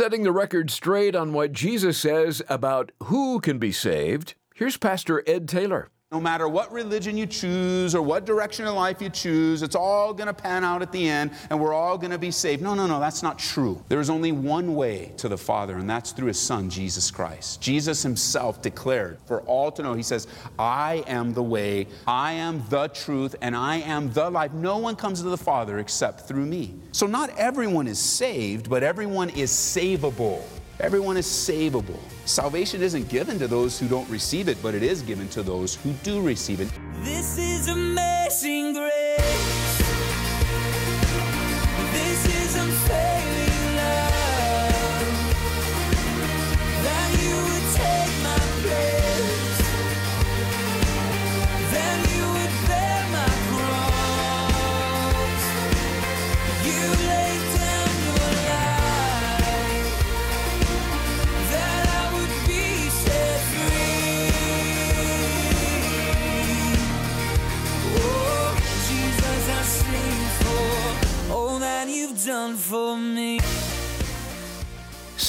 Setting the record straight on what Jesus says about who can be saved, here's Pastor Ed Taylor. No matter what religion you choose or what direction in life you choose, it's all going to pan out at the end and we're all going to be saved. No, no, no, that's not true. There is only one way to the Father, and that's through His Son, Jesus Christ. Jesus Himself declared for all to know, He says, I am the way, I am the truth, and I am the life. No one comes to the Father except through me. So not everyone is saved, but everyone is savable. Everyone is savable. Salvation isn't given to those who don't receive it, but it is given to those who do receive it. This is amazing grace. This is unfailing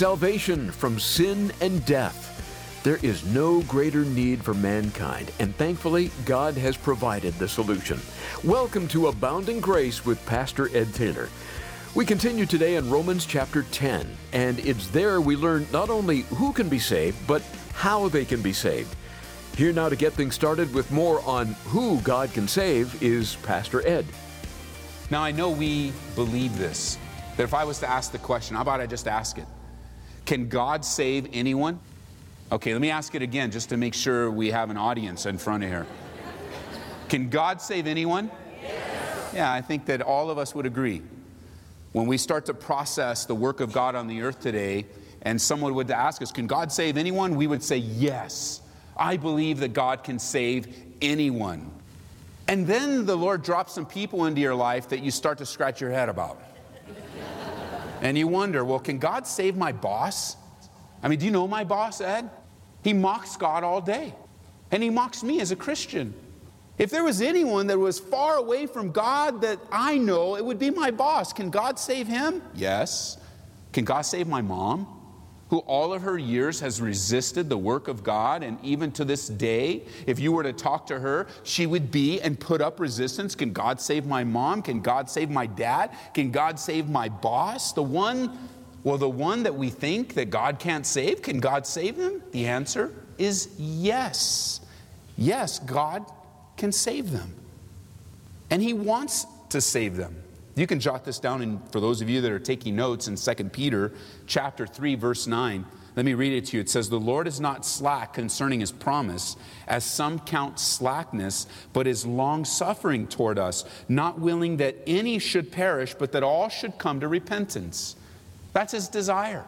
Salvation from sin and death. There is no greater need for mankind, and thankfully, God has provided the solution. Welcome to Abounding Grace with Pastor Ed Taylor. We continue today in Romans chapter 10, and it's there we learn not only who can be saved, but how they can be saved. Here now to get things started with more on who God can save is Pastor Ed. Now, I know we believe this, that if I was to ask the question, how about I just ask it? Can God save anyone? Okay, let me ask it again just to make sure we have an audience in front of here. Can God save anyone? Yeah, I think that all of us would agree. When we start to process the work of God on the earth today, and someone would ask us, Can God save anyone? We would say, Yes. I believe that God can save anyone. And then the Lord drops some people into your life that you start to scratch your head about. And you wonder, Well, can God save my boss? I mean, do you know my boss, Ed? He mocks God all day, and he mocks me as a Christian. If there was anyone that was far away from God that I know, it would be my boss. Can God save him? Yes. Can God save my mom, who all of her years has resisted the work of God? And even to this day, if you were to talk to her, she would be and put up resistance. Can God save my mom? Can God save my dad? Can God save my boss? The one, well, the one that we think that God can't save, can God save them? The answer is yes. Yes, God can save them. And He wants to save them. You can jot this down and for those of you that are taking notes in 2 Peter chapter 3 verse 9. Let me read it to you. It says the Lord is not slack concerning his promise as some count slackness but is long-suffering toward us not willing that any should perish but that all should come to repentance. That's his desire.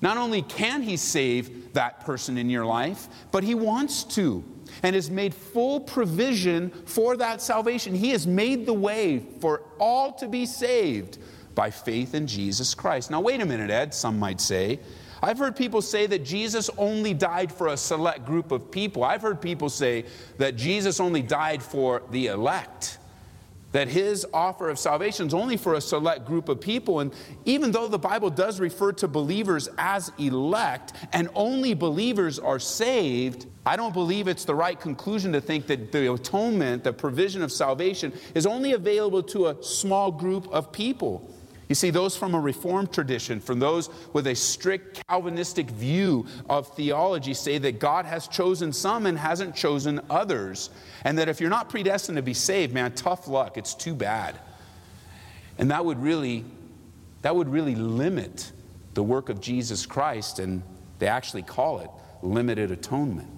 Not only can he save that person in your life, but he wants to and has made full provision for that salvation. He has made the way for all to be saved by faith in Jesus Christ. Now, wait a minute, Ed, some might say. I've heard people say that Jesus only died for a select group of people. I've heard people say that Jesus only died for the elect that his offer of salvation is only for a select group of people. And even though the Bible does refer to believers as elect and only believers are saved, I don't believe it's the right conclusion to think that the atonement, the provision of salvation, is only available to a small group of people. You see, those from a Reformed tradition, from those with a strict Calvinistic view of theology, say that God has chosen some and hasn't chosen others. And that if you're not predestined to be saved, man, tough luck. It's too bad. And that would really, that would really limit the work of Jesus Christ, and they actually call it limited atonement.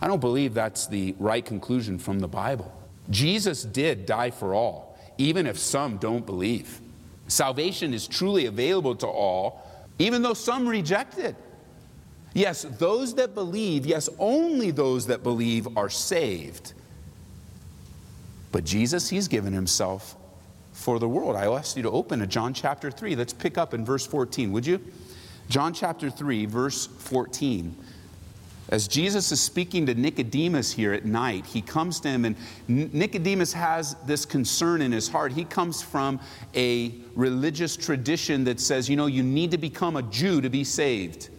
I don't believe that's the right conclusion from the Bible. Jesus did die for all, even if some don't believe. Salvation is truly available to all, even though some reject it. Yes, those that believe, yes, only those that believe are saved. But Jesus, He's given Himself for the world. I ask you to open to John chapter 3. Let's pick up in verse 14, would you? John chapter 3, verse 14. As Jesus is speaking to Nicodemus here at night, he comes to him, and Nicodemus has this concern in his heart. He comes from a religious tradition that says, you know, you need to become a Jew to be saved.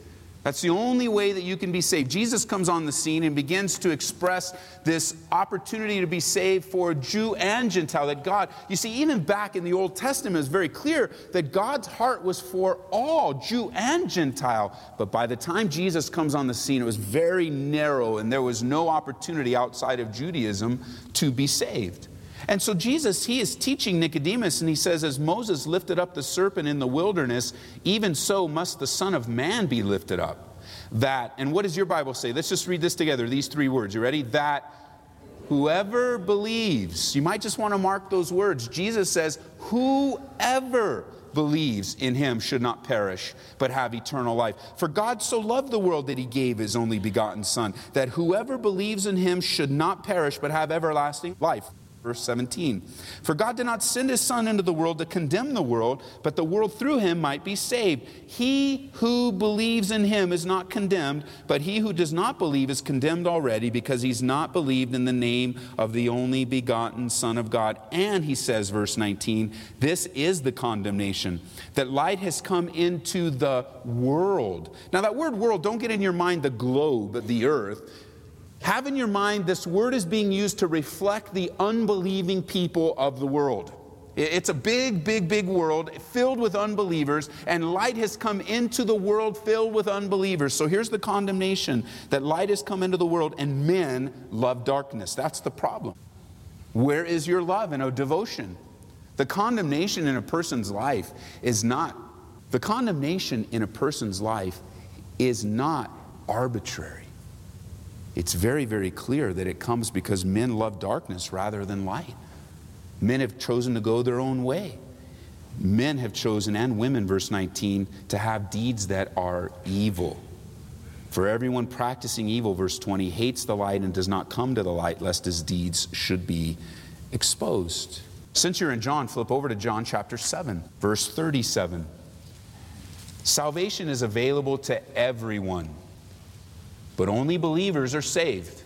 That's the only way that you can be saved. Jesus comes on the scene and begins to express this opportunity to be saved for Jew and Gentile. That God, you see, even back in the Old Testament, is very clear that God's heart was for all, Jew and Gentile. But by the time Jesus comes on the scene, it was very narrow and there was no opportunity outside of Judaism to be saved. And so Jesus, he is teaching Nicodemus, and he says, As Moses lifted up the serpent in the wilderness, even so must the Son of Man be lifted up. That, and what does your Bible say? Let's just read this together, these three words. You ready? That whoever believes, you might just want to mark those words. Jesus says, Whoever believes in him should not perish, but have eternal life. For God so loved the world that he gave his only begotten Son, that whoever believes in him should not perish, but have everlasting life. Verse 17 For God did not send his Son into the world to condemn the world, but the world through him might be saved. He who believes in him is not condemned, but he who does not believe is condemned already because he's not believed in the name of the only begotten Son of God. And he says, verse 19, this is the condemnation that light has come into the world. Now, that word world, don't get in your mind the globe, the earth. Have in your mind this word is being used to reflect the unbelieving people of the world. It's a big, big, big world filled with unbelievers, and light has come into the world filled with unbelievers. So here's the condemnation that light has come into the world, and men love darkness. That's the problem. Where is your love and a devotion? The condemnation in a person's life is not, the condemnation in a person's life is not arbitrary. It's very, very clear that it comes because men love darkness rather than light. Men have chosen to go their own way. Men have chosen, and women, verse 19, to have deeds that are evil. For everyone practicing evil, verse 20, hates the light and does not come to the light, lest his deeds should be exposed. Since you're in John, flip over to John chapter 7, verse 37. Salvation is available to everyone but only believers are saved.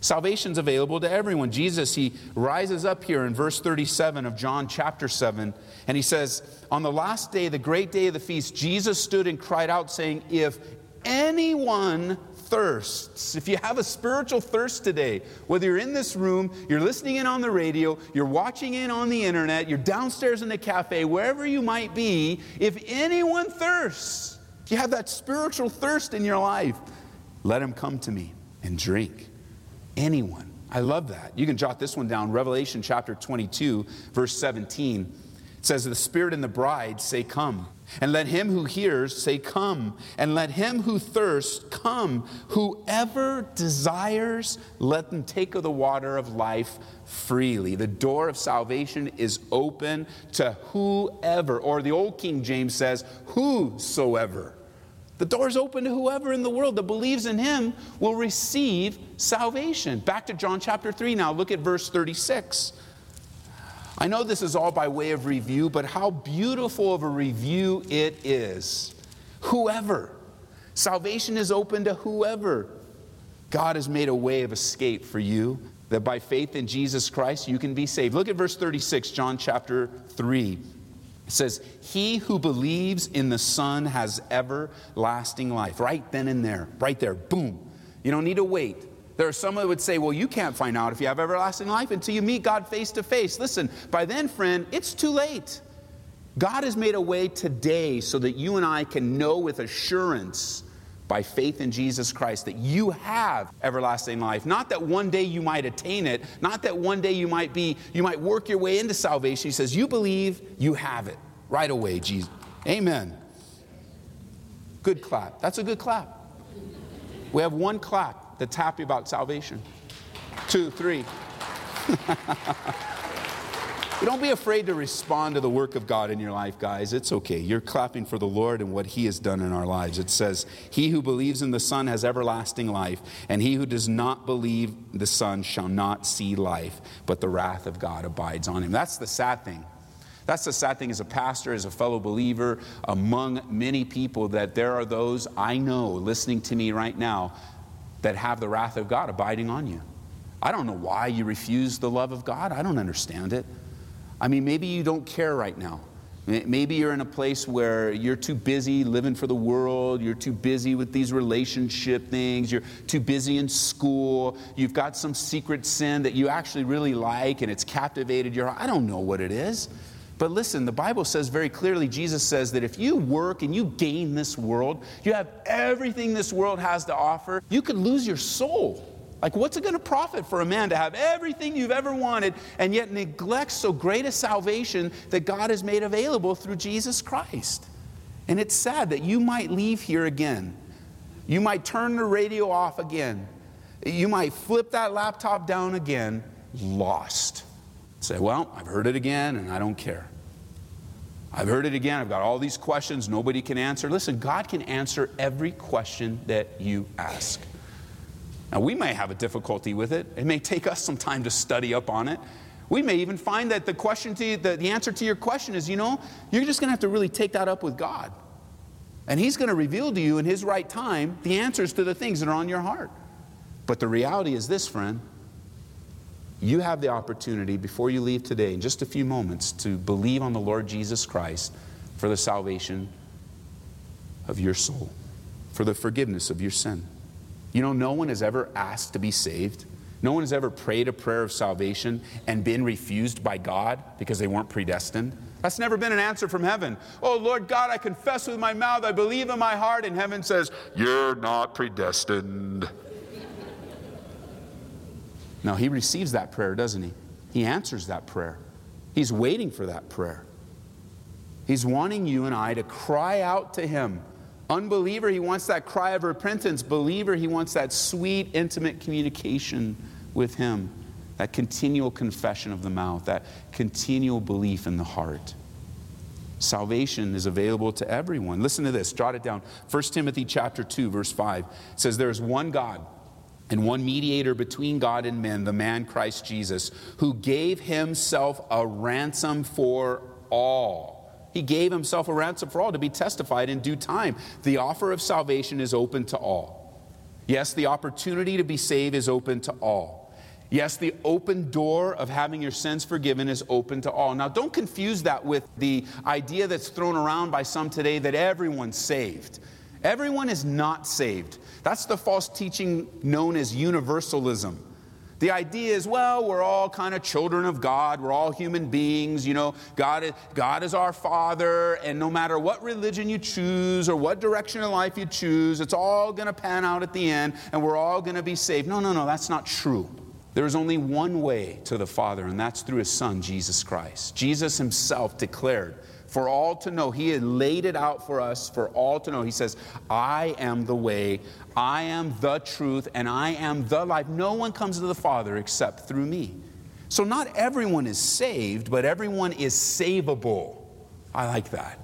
Salvation's available to everyone. Jesus, he rises up here in verse 37 of John chapter 7, and he says, On the last day, the great day of the feast, Jesus stood and cried out, saying, If anyone thirsts, if you have a spiritual thirst today, whether you're in this room, you're listening in on the radio, you're watching in on the internet, you're downstairs in the cafe, wherever you might be, if anyone thirsts, if you have that spiritual thirst in your life, let him come to me and drink. Anyone. I love that. You can jot this one down. Revelation chapter 22, verse 17. It says, The Spirit and the bride say, Come. And let him who hears say, Come. And let him who thirsts come. Whoever desires, let them take of the water of life freely. The door of salvation is open to whoever, or the old King James says, Whosoever. The door's open to whoever in the world that believes in him will receive salvation. Back to John chapter 3 now. Look at verse 36. I know this is all by way of review, but how beautiful of a review it is. Whoever. Salvation is open to whoever. God has made a way of escape for you that by faith in Jesus Christ you can be saved. Look at verse 36, John chapter 3. It says, He who believes in the Son has everlasting life. Right then and there, right there, boom. You don't need to wait. There are some that would say, Well, you can't find out if you have everlasting life until you meet God face to face. Listen, by then, friend, it's too late. God has made a way today so that you and I can know with assurance by faith in Jesus Christ that you have everlasting life. Not that one day you might attain it, not that one day you might be, you might work your way into salvation. He says, You believe, you have it right away, Jesus. Amen. Good clap. That's a good clap. We have one clap that's happy about salvation. Two, three. Don't be afraid to respond to the work of God in your life, guys. It's okay. You're clapping for the Lord and what He has done in our lives. It says, He who believes in the Son has everlasting life, and he who does not believe the Son shall not see life, but the wrath of God abides on him. That's the sad thing. That's the sad thing as a pastor, as a fellow believer, among many people, that there are those I know listening to me right now that have the wrath of God abiding on you. I don't know why you refuse the love of God. I don't understand it. I mean, maybe you don't care right now. Maybe you're in a place where you're too busy living for the world. You're too busy with these relationship things. You're too busy in school. You've got some secret sin that you actually really like and it's captivated your heart. I don't know what it is. But listen, the Bible says very clearly, Jesus says that if you work and you gain this world, you have everything this world has to offer, you could lose your soul. Like, what's it going to profit for a man to have everything you've ever wanted and yet neglect so great a salvation that God has made available through Jesus Christ? And it's sad that you might leave here again. You might turn the radio off again. You might flip that laptop down again, lost. Say, well, I've heard it again and I don't care. I've heard it again. I've got all these questions nobody can answer. Listen, God can answer every question that you ask. Now, we may have a difficulty with it. It may take us some time to study up on it. We may even find that the question to you, the, the answer to your question is, you know, you're just going to have to really take that up with God. And He's going to reveal to you in His right time the answers to the things that are on your heart. But the reality is this, friend. You have the opportunity before you leave today, in just a few moments, to believe on the Lord Jesus Christ for the salvation of your soul, for the forgiveness of your sin. You know, no one has ever asked to be saved. No one has ever prayed a prayer of salvation and been refused by God because they weren't predestined. That's never been an answer from heaven. Oh, Lord God, I confess with my mouth, I believe in my heart, and heaven says, You're not predestined. no, he receives that prayer, doesn't he? He answers that prayer. He's waiting for that prayer. He's wanting you and I to cry out to him Unbeliever, he wants that cry of repentance. Believer, he wants that sweet, intimate communication with him, that continual confession of the mouth, that continual belief in the heart. Salvation is available to everyone. Listen to this, jot it down. 1 Timothy chapter 2 verse 5 says there is one God and one mediator between God and men, the man Christ Jesus, who gave himself a ransom for all he gave himself a ransom for all to be testified in due time. The offer of salvation is open to all. Yes, the opportunity to be saved is open to all. Yes, the open door of having your sins forgiven is open to all. Now, don't confuse that with the idea that's thrown around by some today that everyone's saved. Everyone is not saved. That's the false teaching known as universalism. The idea is, well, we're all kind of children of God. We're all human beings. You know, God is, God is our Father. And no matter what religion you choose or what direction in life you choose, it's all going to pan out at the end and we're all going to be saved. No, no, no, that's not true. There is only one way to the Father, and that's through His Son, Jesus Christ. Jesus Himself declared for all to know. He had laid it out for us for all to know. He says, I am the way, I am the truth, and I am the life. No one comes to the Father except through me. So, not everyone is saved, but everyone is savable. I like that.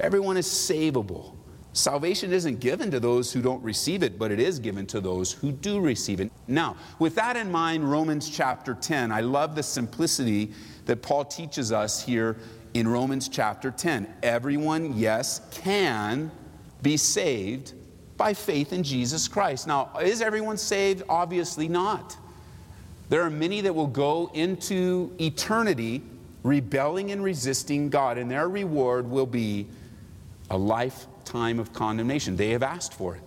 Everyone is savable. Salvation isn't given to those who don't receive it, but it is given to those who do receive it. Now, with that in mind, Romans chapter 10, I love the simplicity that Paul teaches us here in Romans chapter 10. Everyone, yes, can be saved by faith in Jesus Christ. Now, is everyone saved? Obviously not. There are many that will go into eternity rebelling and resisting God, and their reward will be a lifetime of condemnation. They have asked for it.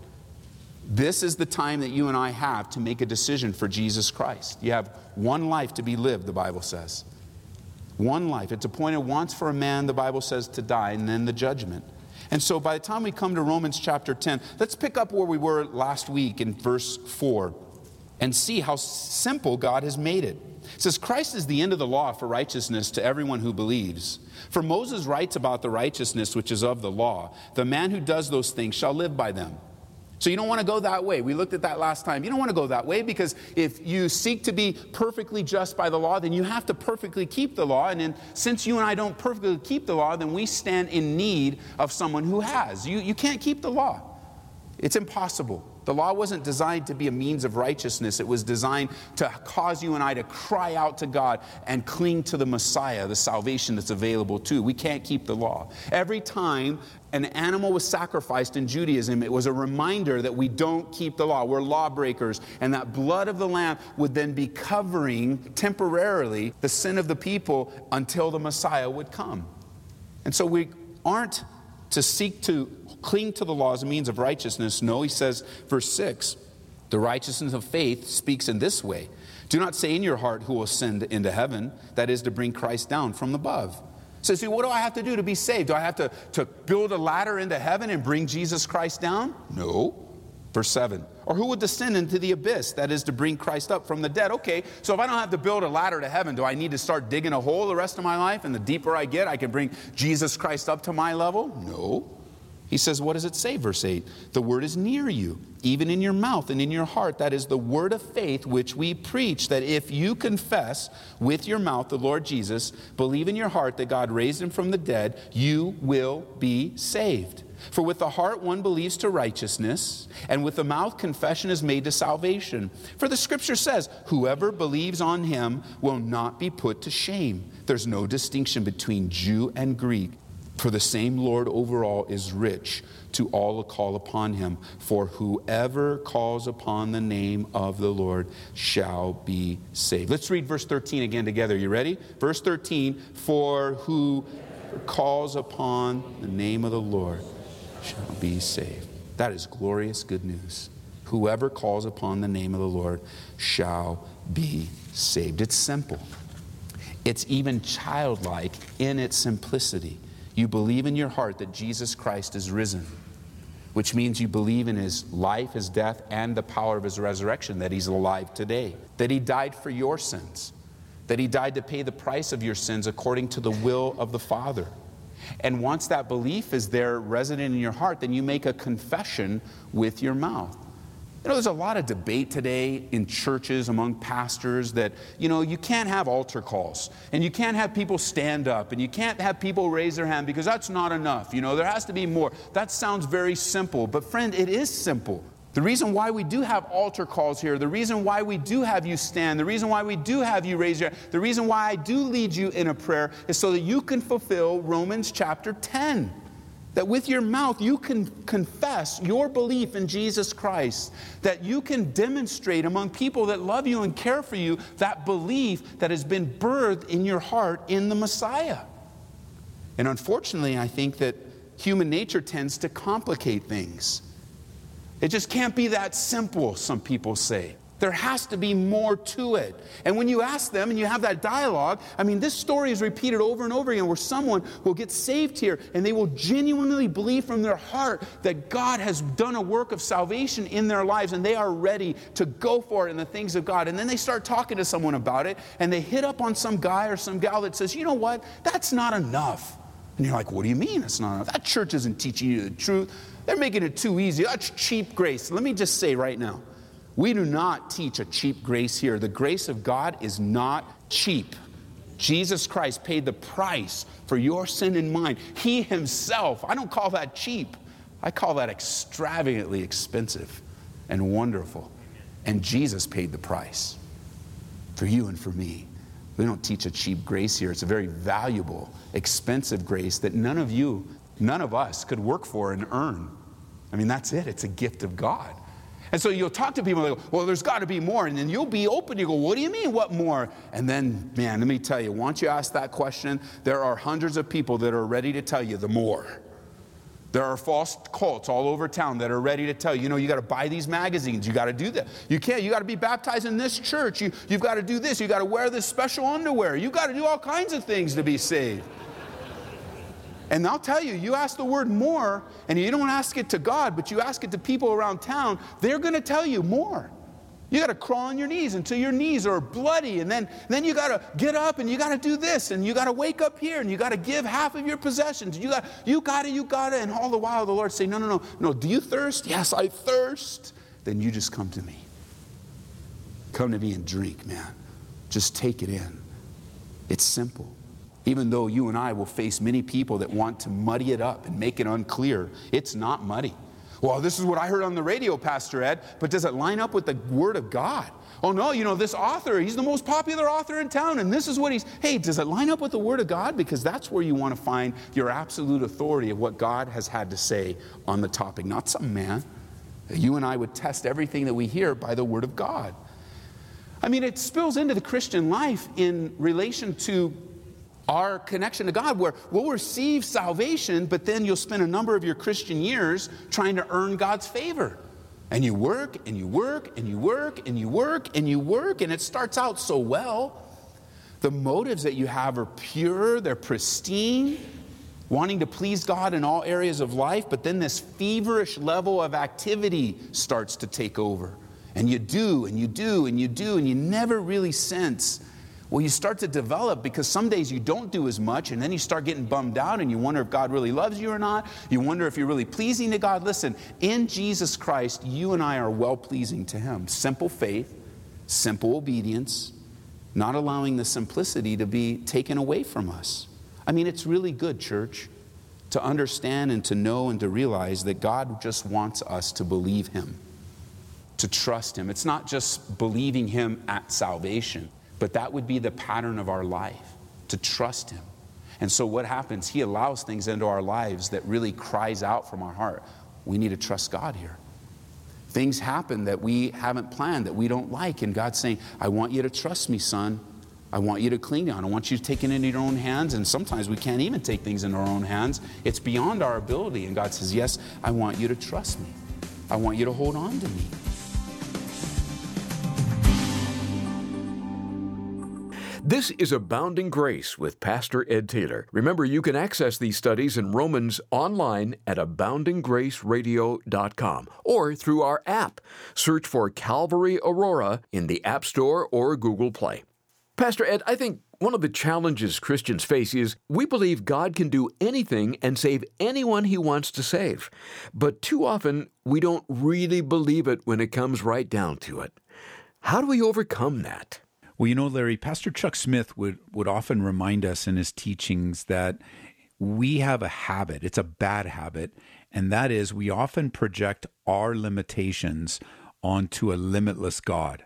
This is the time that you and I have to make a decision for Jesus Christ. You have one life to be lived, the Bible says. One life. It's appointed once for a man, the Bible says, to die, and then the judgment. And so by the time we come to Romans chapter 10, let's pick up where we were last week in verse 4 and see how simple God has made it. It says, Christ is the end of the law for righteousness to everyone who believes. For Moses writes about the righteousness which is of the law. The man who does those things shall live by them. So you don't want to go that way. We looked at that last time. You don't want to go that way because if you seek to be perfectly just by the law, then you have to perfectly keep the law. And then since you and I don't perfectly keep the law, then we stand in need of someone who has. You, you can't keep the law, it's impossible. The law wasn't designed to be a means of righteousness. It was designed to cause you and I to cry out to God and cling to the Messiah, the salvation that's available too. We can't keep the law. Every time an animal was sacrificed in Judaism, it was a reminder that we don't keep the law. We're lawbreakers. And that blood of the lamb would then be covering temporarily the sin of the people until the Messiah would come. And so we aren't to seek to cling to the law as a means of righteousness. No, he says, verse 6, the righteousness of faith speaks in this way Do not say in your heart, Who will ascend into heaven? That is to bring Christ down from above. So, see, what do I have to do to be saved? Do I have to, to build a ladder into heaven and bring Jesus Christ down? No. Verse 7. Or who would descend into the abyss? That is to bring Christ up from the dead. Okay, so if I don't have to build a ladder to heaven, do I need to start digging a hole the rest of my life? And the deeper I get, I can bring Jesus Christ up to my level? No. He says, What does it say? Verse 8 The word is near you, even in your mouth and in your heart. That is the word of faith which we preach. That if you confess with your mouth the Lord Jesus, believe in your heart that God raised him from the dead, you will be saved. For with the heart one believes to righteousness, and with the mouth confession is made to salvation. For the scripture says, Whoever believes on him will not be put to shame. There's no distinction between Jew and Greek. For the same Lord over all is rich to all who call upon him. For whoever calls upon the name of the Lord shall be saved. Let's read verse 13 again together. You ready? Verse 13 For who calls upon the name of the Lord shall be saved. That is glorious good news. Whoever calls upon the name of the Lord shall be saved. It's simple, it's even childlike in its simplicity. You believe in your heart that Jesus Christ is risen, which means you believe in his life, his death, and the power of his resurrection, that he's alive today, that he died for your sins, that he died to pay the price of your sins according to the will of the Father. And once that belief is there resident in your heart, then you make a confession with your mouth. You know, there's a lot of debate today in churches among pastors that, you know, you can't have altar calls and you can't have people stand up and you can't have people raise their hand because that's not enough. You know, there has to be more. That sounds very simple, but friend, it is simple. The reason why we do have altar calls here, the reason why we do have you stand, the reason why we do have you raise your hand, the reason why I do lead you in a prayer is so that you can fulfill Romans chapter 10. That with your mouth you can confess your belief in Jesus Christ. That you can demonstrate among people that love you and care for you that belief that has been birthed in your heart in the Messiah. And unfortunately, I think that human nature tends to complicate things. It just can't be that simple, some people say. There has to be more to it. And when you ask them and you have that dialogue, I mean, this story is repeated over and over again where someone will get saved here and they will genuinely believe from their heart that God has done a work of salvation in their lives and they are ready to go for it in the things of God. And then they start talking to someone about it and they hit up on some guy or some gal that says, you know what, that's not enough. And you're like, what do you mean it's not enough? That church isn't teaching you the truth. They're making it too easy. That's cheap grace. Let me just say right now we do not teach a cheap grace here. The grace of God is not cheap. Jesus Christ paid the price for your sin and mine. He Himself, I don't call that cheap, I call that extravagantly expensive and wonderful. And Jesus paid the price for you and for me. We don't teach a cheap grace here. It's a very valuable, expensive grace that none of you, none of us could work for and earn. I mean, that's it. It's a gift of God. And so you'll talk to people and they go, well, there's got to be more. And then you'll be open. You go, what do you mean, what more? And then, man, let me tell you, once you ask that question, there are hundreds of people that are ready to tell you the more. There are false cults all over town that are ready to tell you, you know, you got to buy these magazines. You got to do that. You can't. You got to be baptized in this church. You, you've got to do this. You got to wear this special underwear. You got to do all kinds of things to be saved. And I'll tell you, you ask the word more, and you don't ask it to God, but you ask it to people around town, they're going to tell you more. You got to crawl on your knees until your knees are bloody, and then, then you got to get up and you got to do this, and you got to wake up here, and you got to give half of your possessions. You got, you got to, you got to, and all the while the Lord say, no, no, no, no. Do you thirst? Yes, I thirst. Then you just come to me. Come to me and drink, man. Just take it in. It's simple. Even though you and I will face many people that want to muddy it up and make it unclear, it's not muddy. Well, this is what I heard on the radio, Pastor Ed, but does it line up with the Word of God? Oh, no, you know, this author, he's the most popular author in town, and this is what he's. Hey, does it line up with the Word of God? Because that's where you want to find your absolute authority of what God has had to say on the topic, not some man. You and I would test everything that we hear by the Word of God. I mean, it spills into the Christian life in relation to our connection to God, where we'll receive salvation, but then you'll spend a number of your Christian years trying to earn God's favor. And you work and you work and you work and you work and you work, and it starts out so well. The motives that you have are pure, they're pristine, wanting to please God in all areas of life, but then this feverish level of activity starts to take over. And you do and you do and you do, and you never really sense well, you start to develop because some days you don't do as much, and then you start getting bummed out, and you wonder if God really loves you or not. You wonder if you're really pleasing to God. Listen, in Jesus Christ, you and I are well pleasing to Him. Simple faith, simple obedience, not allowing the simplicity to be taken away from us. I mean, it's really good, church, to understand and to know and to realize that God just wants us to believe Him, to trust Him. It's not just believing Him at salvation. But that would be the pattern of our life to trust Him. And so what happens? He allows things into our lives that really cries out from our heart. We need to trust God here. Things happen that we haven't planned, that we don't like. And God's saying, I want you to trust me, son. I want you to cling on. I want you to take it into your own hands. And sometimes we can't even take things in our own hands. It's beyond our ability. And God says, Yes, I want you to trust me. I want you to hold on to me. This is Abounding Grace with Pastor Ed Taylor. Remember, you can access these studies in Romans online at aboundinggraceradio.com or through our app. Search for Calvary Aurora in the App Store or Google Play. Pastor Ed, I think one of the challenges Christians face is we believe God can do anything and save anyone he wants to save. But too often, we don't really believe it when it comes right down to it. How do we overcome that? Well, you know, Larry, Pastor Chuck Smith would, would often remind us in his teachings that we have a habit, it's a bad habit, and that is we often project our limitations onto a limitless God.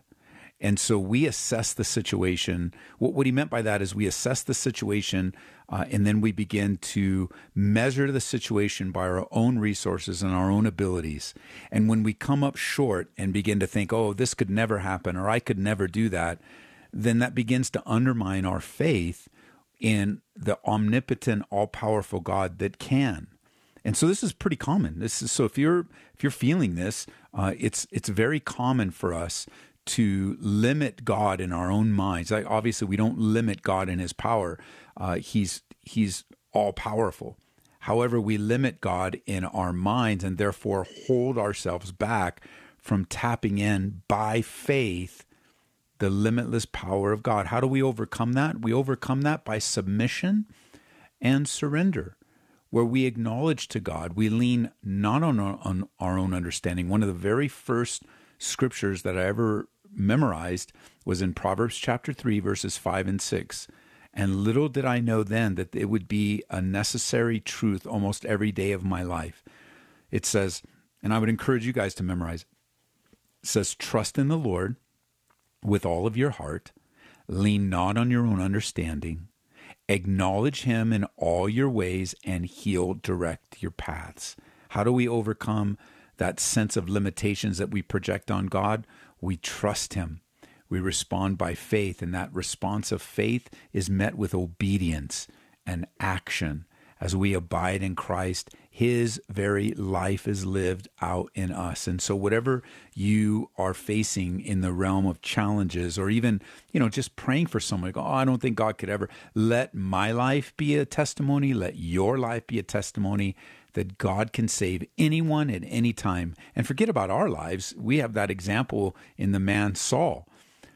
And so we assess the situation. What, what he meant by that is we assess the situation uh, and then we begin to measure the situation by our own resources and our own abilities. And when we come up short and begin to think, oh, this could never happen or I could never do that, then that begins to undermine our faith in the omnipotent, all powerful God that can. And so this is pretty common. This is so if you're if you're feeling this, uh, it's it's very common for us to limit God in our own minds. Like obviously, we don't limit God in His power. Uh, he's He's all powerful. However, we limit God in our minds and therefore hold ourselves back from tapping in by faith the limitless power of God. How do we overcome that? We overcome that by submission and surrender, where we acknowledge to God. We lean not on our, on our own understanding. One of the very first scriptures that I ever memorized was in Proverbs chapter 3, verses 5 and 6. And little did I know then that it would be a necessary truth almost every day of my life. It says, and I would encourage you guys to memorize it. It says, Trust in the Lord with all of your heart, lean not on your own understanding, acknowledge him in all your ways, and he'll direct your paths. How do we overcome that sense of limitations that we project on God? We trust him. We respond by faith, and that response of faith is met with obedience and action as we abide in Christ, his very life is lived out in us. And so, whatever you are facing in the realm of challenges, or even, you know, just praying for someone, go, oh, I don't think God could ever let my life be a testimony, let your life be a testimony that God can save anyone at any time. And forget about our lives. We have that example in the man Saul.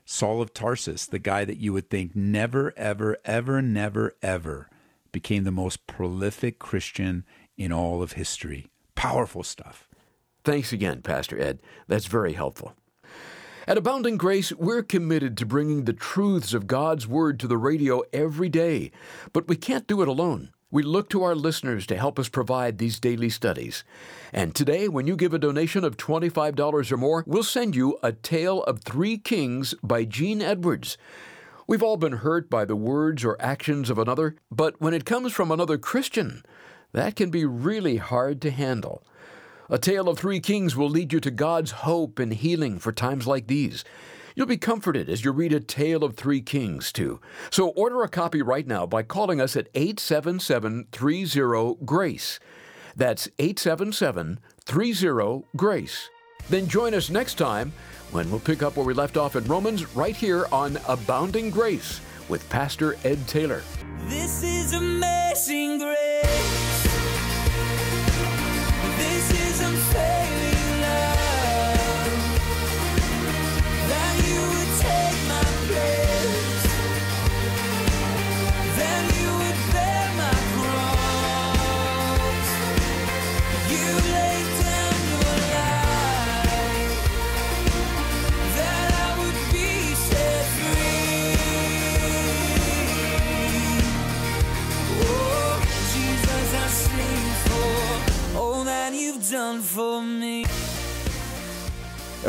Saul of Tarsus, the guy that you would think never, ever, ever, never, ever became the most prolific Christian in all of history. Powerful stuff. Thanks again, Pastor Ed. That's very helpful. At Abounding Grace, we're committed to bringing the truths of God's Word to the radio every day, but we can't do it alone. We look to our listeners to help us provide these daily studies. And today, when you give a donation of $25 or more, we'll send you A Tale of Three Kings by Gene Edwards. We've all been hurt by the words or actions of another, but when it comes from another Christian, that can be really hard to handle. A Tale of Three Kings will lead you to God's hope and healing for times like these. You'll be comforted as you read A Tale of Three Kings, too. So order a copy right now by calling us at 877 30 GRACE. That's 877 30 GRACE. Then join us next time when we'll pick up where we left off in Romans right here on Abounding Grace with Pastor Ed Taylor. This is amazing grace.